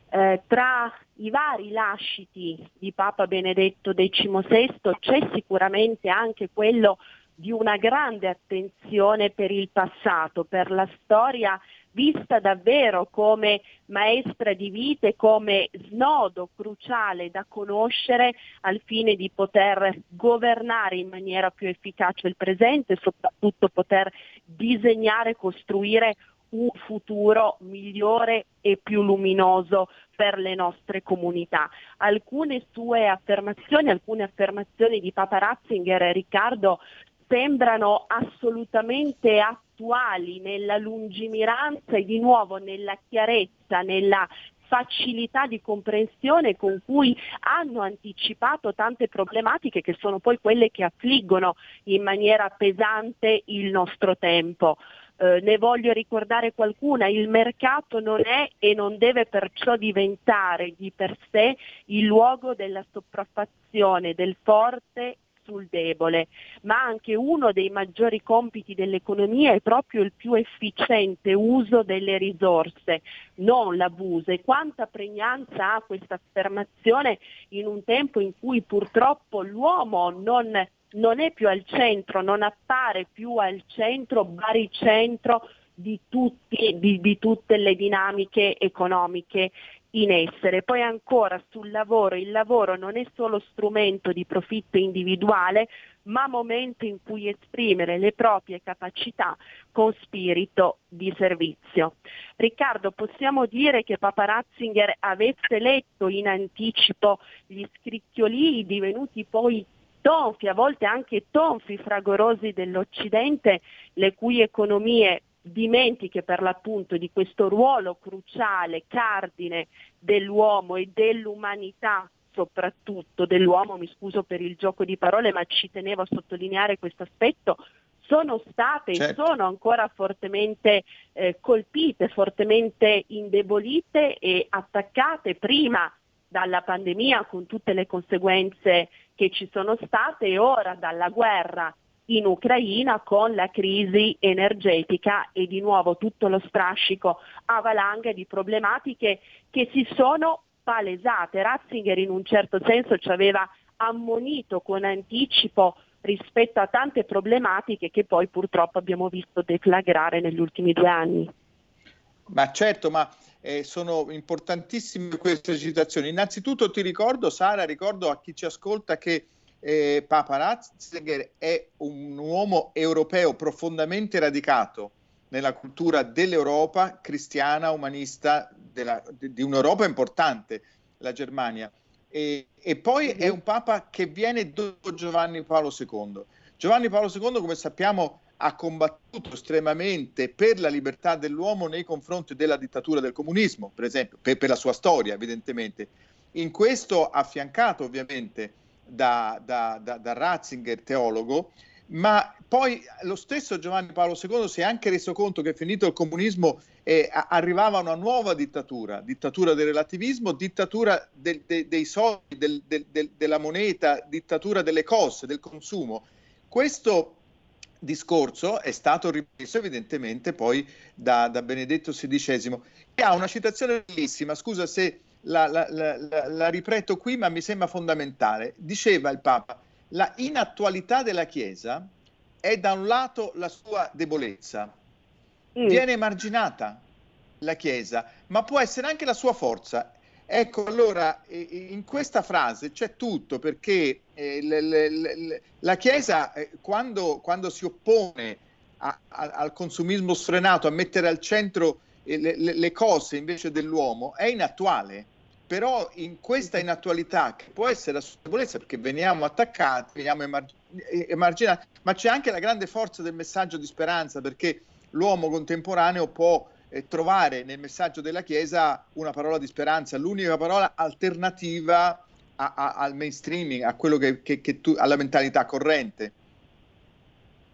Eh, tra i vari lasciti di Papa Benedetto XVI c'è sicuramente anche quello di una grande attenzione per il passato, per la storia vista davvero come maestra di vita e come snodo cruciale da conoscere al fine di poter governare in maniera più efficace il presente e soprattutto poter disegnare e costruire un futuro migliore e più luminoso per le nostre comunità. Alcune sue affermazioni, alcune affermazioni di Papa Ratzinger, Riccardo, sembrano assolutamente attuali nella lungimiranza e di nuovo nella chiarezza, nella facilità di comprensione con cui hanno anticipato tante problematiche che sono poi quelle che affliggono in maniera pesante il nostro tempo. Eh, ne voglio ricordare qualcuna, il mercato non è e non deve perciò diventare di per sé il luogo della sopraffazione del forte sul debole, ma anche uno dei maggiori compiti dell'economia è proprio il più efficiente uso delle risorse, non l'abuso. E quanta pregnanza ha questa affermazione in un tempo in cui purtroppo l'uomo non, non è più al centro, non appare più al centro, baricentro di, tutti, di, di tutte le dinamiche economiche in essere. Poi ancora sul lavoro, il lavoro non è solo strumento di profitto individuale, ma momento in cui esprimere le proprie capacità con spirito di servizio. Riccardo, possiamo dire che Papa Ratzinger avesse letto in anticipo gli scricchiolii divenuti poi tonfi, a volte anche tonfi fragorosi dell'Occidente, le cui economie dimentiche per l'appunto di questo ruolo cruciale, cardine dell'uomo e dell'umanità soprattutto dell'uomo, mi scuso per il gioco di parole, ma ci tenevo a sottolineare questo aspetto, sono state certo. e sono ancora fortemente eh, colpite, fortemente indebolite e attaccate prima dalla pandemia con tutte le conseguenze che ci sono state e ora dalla guerra in Ucraina con la crisi energetica e di nuovo tutto lo strascico a valanghe di problematiche che si sono palesate. Ratzinger in un certo senso ci aveva ammonito con anticipo rispetto a tante problematiche che poi purtroppo abbiamo visto deflagrare negli ultimi due anni. Ma certo, ma eh, sono importantissime queste citazioni. Innanzitutto ti ricordo, Sara, ricordo a chi ci ascolta che eh, Papa Ratzinger è un uomo europeo profondamente radicato nella cultura dell'Europa cristiana, umanista, della, di un'Europa importante, la Germania. E, e poi è un Papa che viene dopo Giovanni Paolo II. Giovanni Paolo II, come sappiamo, ha combattuto estremamente per la libertà dell'uomo nei confronti della dittatura del comunismo, per esempio, per, per la sua storia, evidentemente. In questo affiancato ovviamente da, da, da, da Ratzinger, teologo, ma poi lo stesso Giovanni Paolo II si è anche reso conto che finito il comunismo eh, arrivava una nuova dittatura, dittatura del relativismo, dittatura del, de, dei soldi, del, del, della moneta, dittatura delle cose, del consumo. Questo discorso è stato ripreso evidentemente poi da, da Benedetto XVI, che ha una citazione bellissima, scusa se la, la, la, la ripeto qui, ma mi sembra fondamentale. Diceva il Papa, la inattualità della Chiesa è da un lato la sua debolezza, mm. viene emarginata la Chiesa, ma può essere anche la sua forza. Ecco, allora in questa frase c'è tutto perché eh, le, le, le, la Chiesa eh, quando, quando, si oppone a, a, al consumismo sfrenato, a mettere al centro eh, le, cose invece dell'uomo, è inattuale però in questa inattualità che può essere la sua perché veniamo attaccati, veniamo emarginati, ma c'è anche la grande forza del messaggio di speranza perché l'uomo contemporaneo può eh, trovare nel messaggio della Chiesa una parola di speranza, l'unica parola alternativa a, a, al mainstreaming, a quello che, che, che tu, alla mentalità corrente.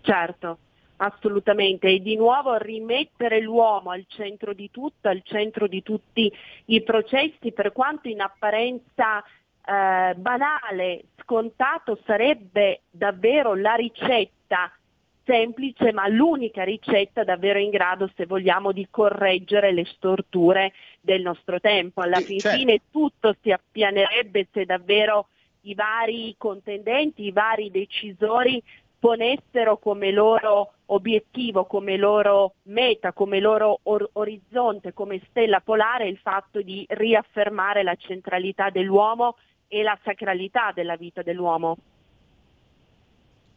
Certo, Assolutamente, e di nuovo rimettere l'uomo al centro di tutto, al centro di tutti i processi, per quanto in apparenza eh, banale, scontato, sarebbe davvero la ricetta semplice, ma l'unica ricetta davvero in grado, se vogliamo, di correggere le storture del nostro tempo. Alla fin certo. fine tutto si appianerebbe se davvero i vari contendenti, i vari decisori ponessero come loro obiettivo, come loro meta, come loro or- orizzonte, come stella polare il fatto di riaffermare la centralità dell'uomo e la sacralità della vita dell'uomo.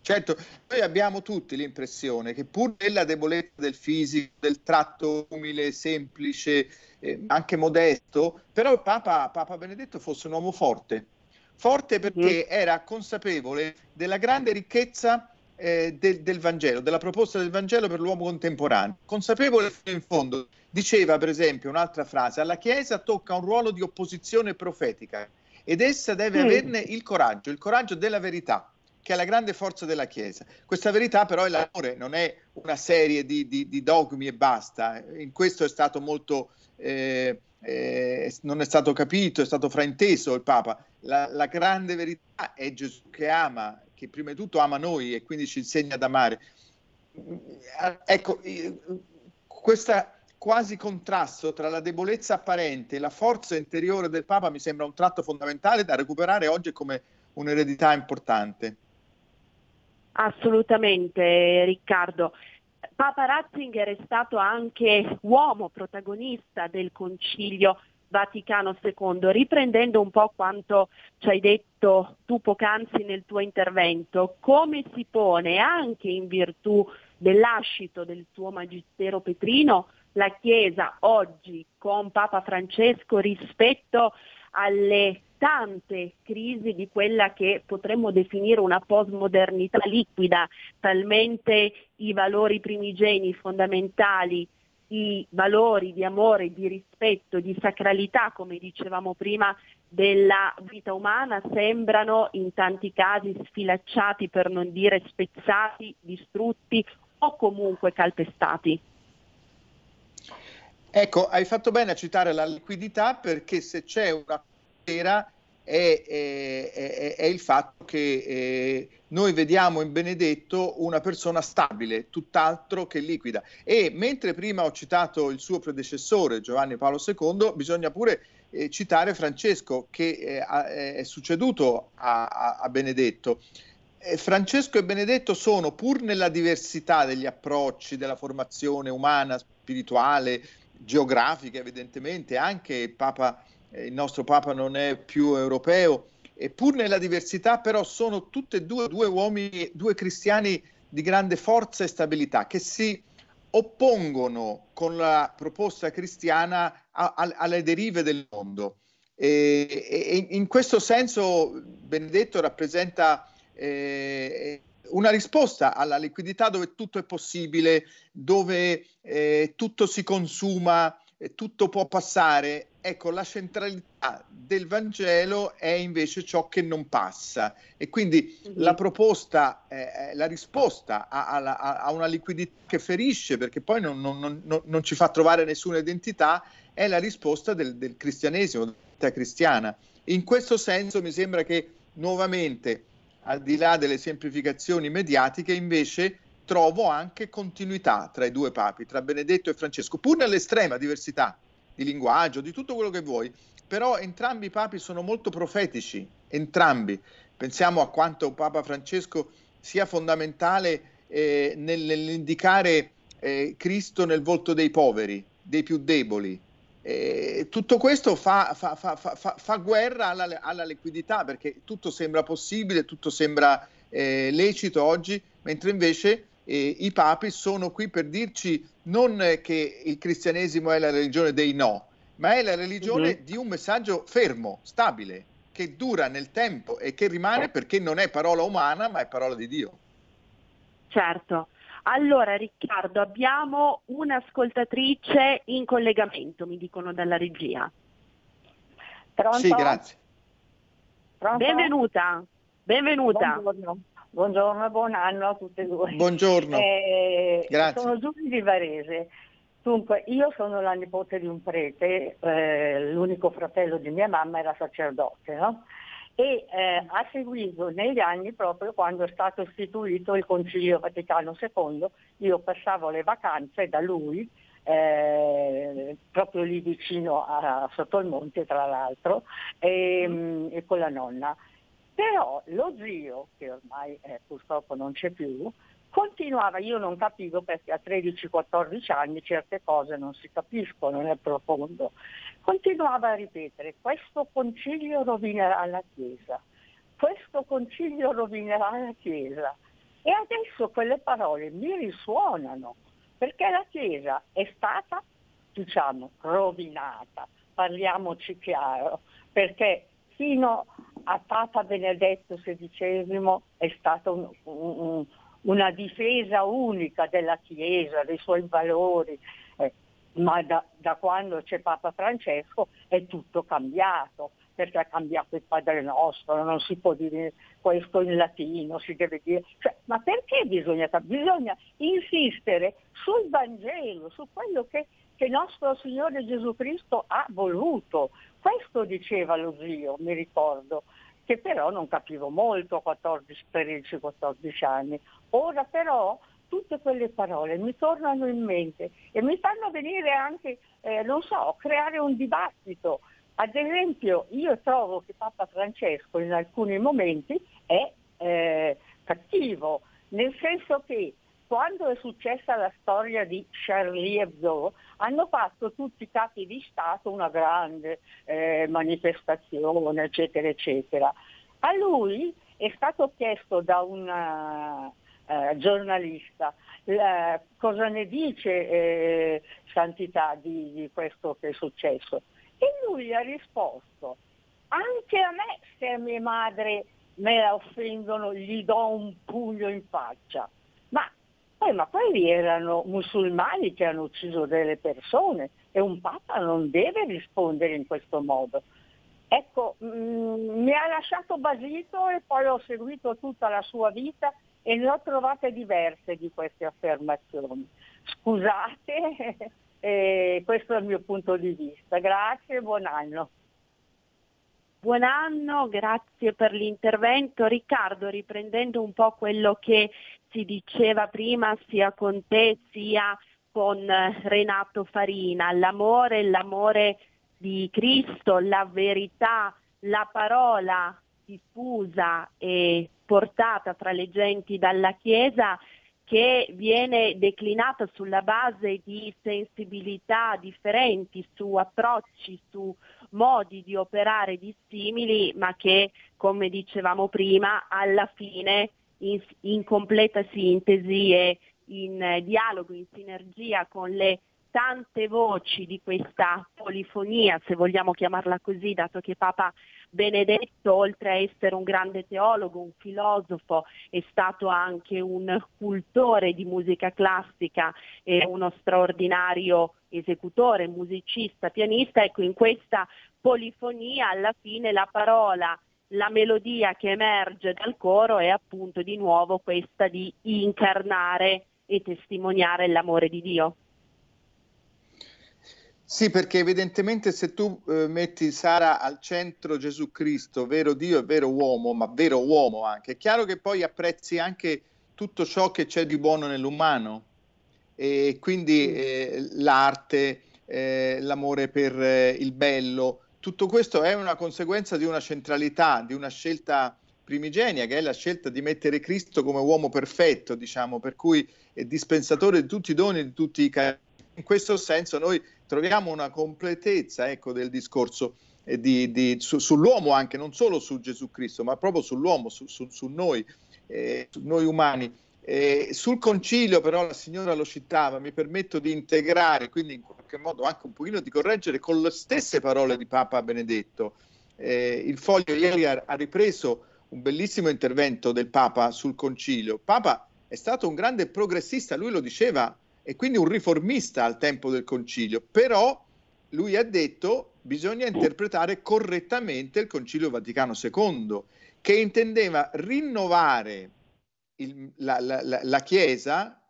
Certo, noi abbiamo tutti l'impressione che pur nella debolezza del fisico, del tratto umile, semplice, eh, anche modesto, però Papa, Papa Benedetto fosse un uomo forte, forte perché era consapevole della grande ricchezza eh, del, del, Vangelo, della proposta del Vangelo per l'uomo contemporaneo. Consapevole fino in fondo, diceva per esempio un'altra frase, alla Chiesa tocca un ruolo di opposizione profetica ed essa deve mm. averne il coraggio, il coraggio della verità, che è la grande forza della Chiesa. Questa verità però è l'amore, non è una serie di, di, di dogmi e basta. In questo è stato molto... Eh, eh, non è stato capito, è stato frainteso il Papa. La, la grande verità è Gesù che ama che prima di tutto ama noi e quindi ci insegna ad amare. Ecco, questo quasi contrasto tra la debolezza apparente e la forza interiore del Papa mi sembra un tratto fondamentale da recuperare oggi come un'eredità importante. Assolutamente, Riccardo. Papa Ratzinger è stato anche uomo protagonista del concilio Vaticano II, riprendendo un po' quanto ci hai detto tu poc'anzi nel tuo intervento, come si pone anche in virtù dell'ascito del suo magistero petrino la Chiesa oggi con Papa Francesco rispetto alle tante crisi di quella che potremmo definire una postmodernità liquida, talmente i valori primigeni fondamentali i valori di amore, di rispetto, di sacralità, come dicevamo prima, della vita umana sembrano in tanti casi sfilacciati, per non dire spezzati, distrutti o comunque calpestati. Ecco, hai fatto bene a citare la liquidità perché se c'è una vera è, è, è il fatto che eh, noi vediamo in Benedetto una persona stabile, tutt'altro che liquida. E mentre prima ho citato il suo predecessore Giovanni Paolo II, bisogna pure eh, citare Francesco che eh, è succeduto a, a, a Benedetto. Eh, Francesco e Benedetto sono, pur nella diversità degli approcci, della formazione umana, spirituale, geografica evidentemente, anche Papa eh, il nostro Papa non è più europeo, e pur nella diversità però sono tutte e due, due uomini, due cristiani di grande forza e stabilità che si oppongono con la proposta cristiana a, a, alle derive del mondo. E, e, in questo senso Benedetto rappresenta eh, una risposta alla liquidità dove tutto è possibile, dove eh, tutto si consuma, eh, tutto può passare ecco, la centralità del Vangelo è invece ciò che non passa e quindi mm-hmm. la proposta, eh, la risposta a, a, a, una liquidità che ferisce perché poi non, non, non, non, ci fa trovare nessuna identità è la risposta del, del cristianesimo, della cristiana. In questo senso mi sembra che nuovamente, al di là delle semplificazioni mediatiche, invece trovo anche continuità tra i due papi, tra Benedetto e Francesco, pur nell'estrema diversità di linguaggio, di tutto quello che vuoi, però entrambi i papi sono molto profetici, entrambi. Pensiamo a quanto Papa Francesco sia fondamentale eh, nell'indicare eh, Cristo nel volto dei poveri, dei più deboli. Eh, tutto questo fa, fa, fa, fa guerra alla, alla, liquidità perché tutto sembra possibile, tutto sembra eh, lecito oggi, mentre invece eh, i papi sono qui per dirci non che il cristianesimo è la religione dei no, ma è la religione mm-hmm. di un messaggio fermo, stabile, che dura nel tempo e che rimane perché non è parola umana, ma è parola di Dio. Certo. Allora Riccardo, abbiamo un'ascoltatrice in collegamento, mi dicono dalla regia. Pronto? Sì, grazie. Pronto? Benvenuta. Benvenuta. Buongiorno. Buongiorno e buon anno a tutte e due. Buongiorno. Eh, Grazie. Sono Giulia di Varese. Dunque, io sono la nipote di un prete, eh, l'unico fratello di mia mamma era sacerdote, no? E eh, ha seguito negli anni proprio quando è stato istituito il Concilio Vaticano II, io passavo le vacanze da lui, eh, proprio lì vicino a, sotto il monte tra l'altro, e, mm. e con la nonna. Però lo zio, che ormai eh, purtroppo non c'è più, continuava, io non capivo perché a 13-14 anni certe cose non si capiscono nel profondo, continuava a ripetere questo concilio rovinerà la Chiesa, questo concilio rovinerà la Chiesa. E adesso quelle parole mi risuonano, perché la Chiesa è stata, diciamo, rovinata, parliamoci chiaro, perché fino a Papa Benedetto XVI è stata un, un, una difesa unica della Chiesa, dei suoi valori, eh, ma da, da, quando c'è Papa Francesco è tutto cambiato, perché ha cambiato il Padre Nostro, non si può dire questo in latino, si deve dire... Cioè, ma perché bisogna, bisogna insistere sul Vangelo, su quello che, che nostro Signore Gesù Cristo ha voluto, questo diceva lo zio, mi ricordo, che però non capivo molto a 13-14 anni. Ora però tutte quelle parole mi tornano in mente e mi fanno venire anche, eh, non so, creare un dibattito. Ad esempio, io trovo che Papa Francesco in alcuni momenti è eh, cattivo, nel senso che quando è successa la storia di Charlie Hebdo, hanno fatto tutti i capi di Stato una grande eh, manifestazione, eccetera, eccetera. A lui è stato chiesto da una uh, giornalista uh, cosa ne dice eh, Santità di, di questo che è successo. E lui ha risposto, anche a me se a mia madre me la offendono gli do un pugno in faccia. Eh, ma quelli erano musulmani che hanno ucciso delle persone e un papa non deve rispondere in questo modo. Ecco, mh, mm, mi ha lasciato basito e poi ho seguito tutta la sua vita e ne ho trovate diverse di queste affermazioni. Scusate, eh, questo è il mio punto di vista. Grazie e buon anno. buon anno, grazie per l'intervento. Riccardo, riprendendo un po' quello che si diceva prima sia con te sia con Renato Farina, l'amore, l'amore di Cristo, la verità, la parola diffusa e portata tra le genti dalla Chiesa che viene declinata sulla base di sensibilità differenti, su approcci, su modi di operare dissimili, ma che, come dicevamo prima, alla fine in, in completa sintesi e in eh, dialogo, in sinergia con le tante voci di questa polifonia, se vogliamo chiamarla così, dato che Papa Benedetto, oltre a essere un grande teologo, un filosofo, è stato anche un cultore di musica classica e uno straordinario esecutore, musicista, pianista. Ecco, in questa polifonia alla fine la parola la melodia che emerge dal coro è appunto di nuovo questa di incarnare e testimoniare l'amore di Dio. Sì, perché evidentemente se tu eh, metti Sara al centro Gesù Cristo, vero Dio e vero uomo, ma vero uomo anche, è chiaro che poi apprezzi anche tutto ciò che c'è di buono nell'umano e quindi eh, l'arte, eh, l'amore per eh, il bello, tutto questo è una conseguenza di una centralità, di una scelta primigenia, che è la scelta di mettere Cristo come uomo perfetto, diciamo, per cui è dispensatore di tutti i doni di tutti i cari. In questo senso noi troviamo una completezza ecco, del discorso eh, di, di, su, sull'uomo anche, non solo su Gesù Cristo, ma proprio sull'uomo, su, su, su noi, eh, noi umani. Eh, sul concilio però la signora lo citava, mi permetto di integrare, quindi in qualche modo anche un pochino di correggere con le stesse parole di Papa Benedetto. Eh, il foglio ieri ha, ha, ripreso un bellissimo intervento del Papa sul concilio. Papa è stato un grande progressista, lui lo diceva, e quindi un riformista al tempo del concilio, però lui ha detto bisogna interpretare correttamente il concilio Vaticano II, che intendeva rinnovare il, la, la, la, Chiesa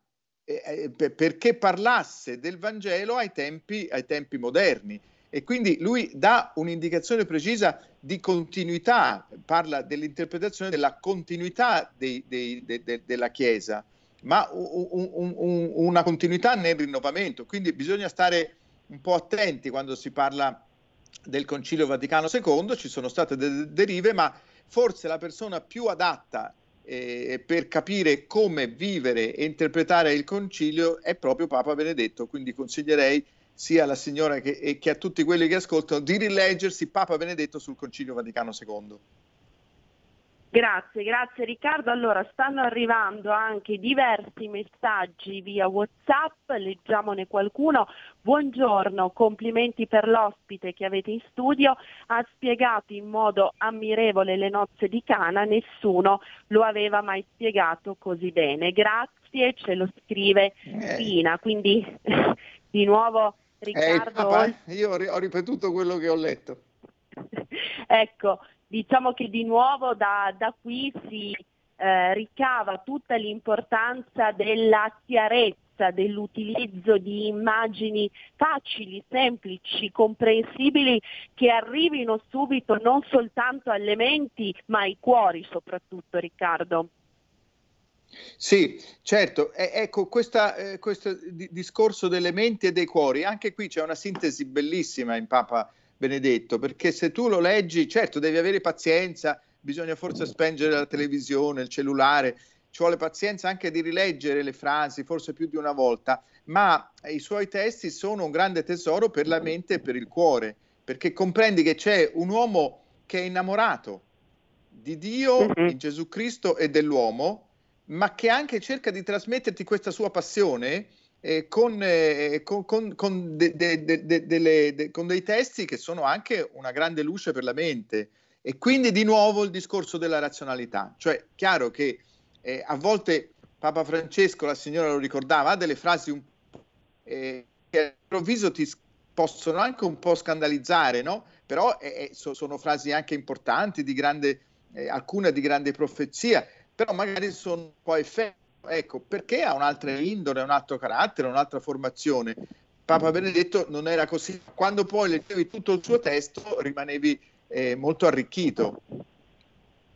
eh, eh perché parlasse del Vangelo ai tempi, ai tempi moderni. E quindi lui dà un'indicazione precisa di continuità, parla dell'interpretazione della continuità dei, dei, de, de, della Chiesa, ma un, un, un, una continuità nel rinnovamento. Quindi bisogna stare un po' attenti quando si parla del Concilio Vaticano II, ci sono state delle derive, ma forse la persona più adatta eh, per capire come vivere e interpretare il concilio è proprio Papa Benedetto, quindi consiglierei sia alla signora che, che a tutti quelli che ascoltano di rileggersi Papa Benedetto sul concilio Vaticano II. Grazie, grazie Riccardo. Allora, stanno arrivando anche diversi messaggi via WhatsApp, leggiamone qualcuno. Buongiorno, complimenti per l'ospite che avete in studio. Ha spiegato in modo ammirevole le nozze di Cana, nessuno lo aveva mai spiegato così bene. Grazie, ce lo scrive eh. Pina. Quindi di nuovo Riccardo. Eh, papà, io ho ripetuto quello che ho letto. ecco, diciamo che di nuovo da, da qui si eh, ricava tutta l'importanza della chiarezza, dell'utilizzo di immagini facili, semplici, comprensibili, che arrivino subito non soltanto alle menti, ma ai cuori soprattutto, Riccardo. Sì, certo, e, ecco questa, eh, questo di, discorso delle menti e dei cuori, anche qui c'è una sintesi bellissima in Papa Benedetto, perché se tu lo leggi, certo devi avere pazienza, bisogna forse spengere la televisione, il cellulare, ci vuole pazienza anche di rileggere le frasi, forse più di una volta, ma i suoi testi sono un grande tesoro per la mente e per il cuore, perché comprendi che c'è un uomo che è innamorato di Dio, mm-hmm. di Gesù Cristo e dell'uomo, ma che anche cerca di trasmetterti questa sua passione con, dei testi che sono anche una grande luce per la mente. E quindi di nuovo il discorso della razionalità. Cioè, chiaro che eh, a volte Papa Francesco, la signora lo ricordava, ha delle frasi un, eh, che all'improvviso ti possono anche un po' scandalizzare, no? Però eh, eh so, sono frasi anche importanti, di grande, alcune di grande profezia, però magari sono un po' effetti Ecco, perché ha un'altra indole, un altro carattere, un'altra formazione. Papa Benedetto non era così. Quando poi leggevi tutto il suo testo, rimanevi eh, molto arricchito.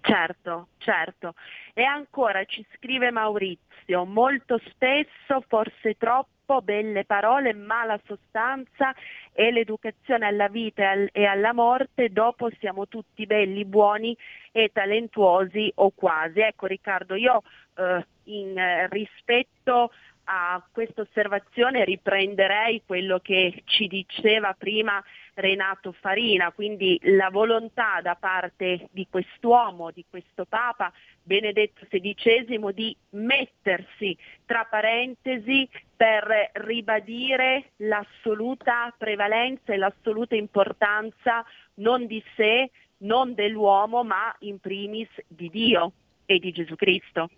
Certo, certo. E ancora ci scrive Maurizio, molto spesso, forse troppo, belle parole, ma la sostanza e l'educazione alla vita e alla morte, dopo siamo tutti belli, buoni e talentuosi o quasi. Ecco Riccardo, io eh, in eh, rispetto a questa osservazione riprenderei quello che ci diceva prima Renato Farina, quindi la volontà da parte di quest'uomo, di questo Papa Benedetto XVI di mettersi tra parentesi per ribadire l'assoluta prevalenza e l'assoluta importanza non di sé, non dell'uomo, ma in primis di Dio e di Gesù Cristo.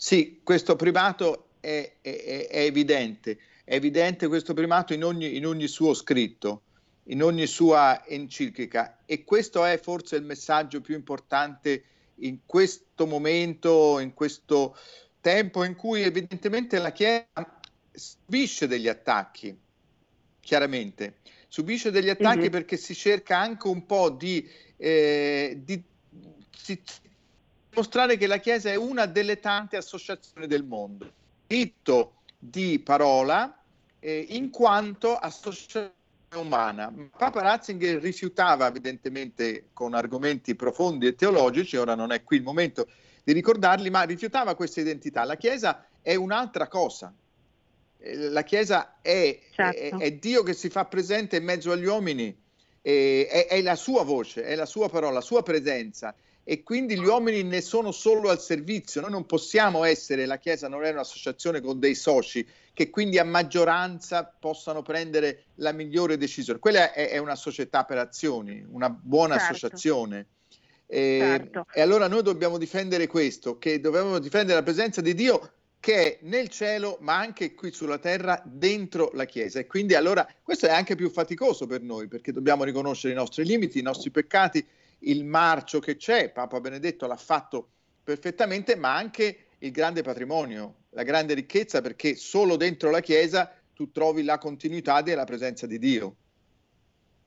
Sì, questo primato è, è, è evidente, è evidente questo primato in ogni, in ogni suo scritto, in ogni sua enciclica. E questo è forse il messaggio più importante in questo momento, in questo tempo in cui evidentemente la Chiesa subisce degli attacchi, chiaramente, subisce degli attacchi mm-hmm. perché si cerca anche un po' di, eh, di si, mostrare che la Chiesa è una delle tante associazioni del mondo. Diritto di parola eh, in quanto associazione umana. Papa Ratzinger rifiutava evidentemente con argomenti profondi e teologici, ora non è qui il momento di ricordarli, ma rifiutava questa identità. La Chiesa è un'altra cosa. Eh, la Chiesa è, certo. è, è Dio che si fa presente in mezzo agli uomini, è, è la sua voce, è la sua parola, la sua presenza e quindi gli uomini ne sono solo al servizio. Noi non possiamo essere, la Chiesa non è un'associazione con dei soci che quindi a maggioranza possano prendere la migliore decisione. Quella è, è una società per azioni, una buona certo. associazione. E, certo. e allora noi dobbiamo difendere questo, che dobbiamo difendere la presenza di Dio che è nel cielo ma anche qui sulla terra dentro la Chiesa e quindi allora questo è anche più faticoso per noi perché dobbiamo riconoscere i nostri limiti, i nostri peccati il marcio che c'è, Papa Benedetto l'ha fatto perfettamente, ma anche il grande patrimonio, la grande ricchezza, perché solo dentro la Chiesa tu trovi la continuità della presenza di Dio.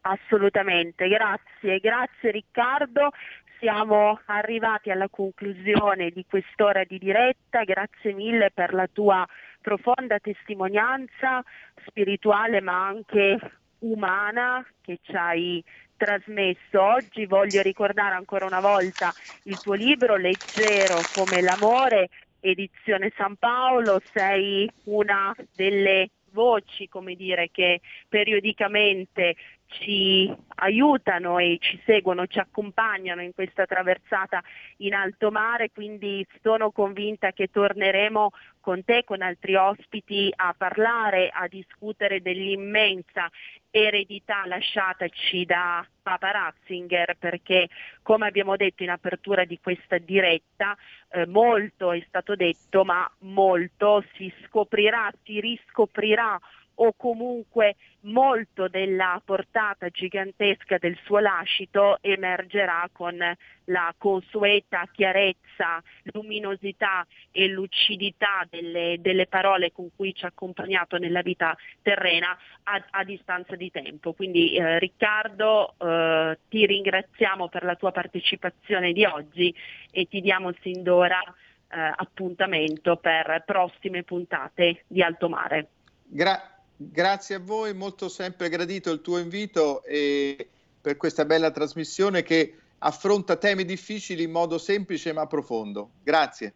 Assolutamente, grazie, grazie Riccardo. Siamo arrivati alla conclusione di quest'ora di diretta, grazie mille per la tua profonda testimonianza spirituale ma anche umana che ci hai trasmesso. Oggi voglio ricordare ancora una volta il tuo libro Leggero come l'amore, edizione San Paolo, sei una delle voci, come dire, che periodicamente ci aiutano e ci seguono, ci accompagnano in questa traversata in alto mare, quindi sono convinta che torneremo con te, con altri ospiti, a parlare, a discutere dell'immensa eredità lasciataci da Papa Ratzinger perché come abbiamo detto in apertura di questa diretta eh, molto è stato detto ma molto si scoprirà, si riscoprirà o comunque molto della portata gigantesca del suo lascito emergerà con la consueta chiarezza, luminosità e lucidità delle, delle parole con cui ci ha accompagnato nella vita terrena a, a distanza di tempo. Quindi eh, Riccardo eh, ti ringraziamo per la tua partecipazione di oggi e ti diamo sin d'ora eh, appuntamento per prossime puntate di Alto Mare. Gra- Grazie a voi, molto sempre gradito il tuo invito e per questa bella trasmissione che affronta temi difficili in modo semplice ma profondo. Grazie.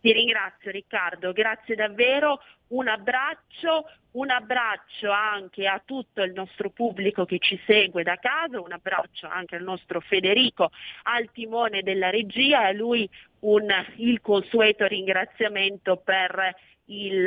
Ti ringrazio Riccardo, grazie davvero, un abbraccio, un abbraccio anche a tutto il nostro pubblico che ci segue da casa, un abbraccio anche al nostro Federico al timone della regia e a lui un, il consueto ringraziamento per il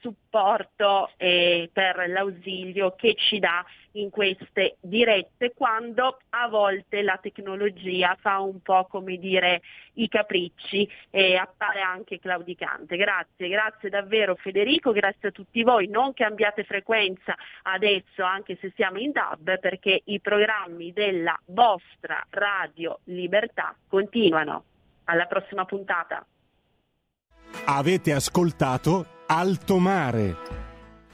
supporto e per l'ausilio che ci dà in queste dirette quando a volte la tecnologia fa un po' come dire i capricci e appare anche claudicante. Grazie, grazie davvero Federico, grazie a tutti voi. Non cambiate frequenza adesso anche se siamo in DAB perché i programmi della vostra Radio Libertà continuano. Alla prossima puntata. Avete ascoltato Alto Mare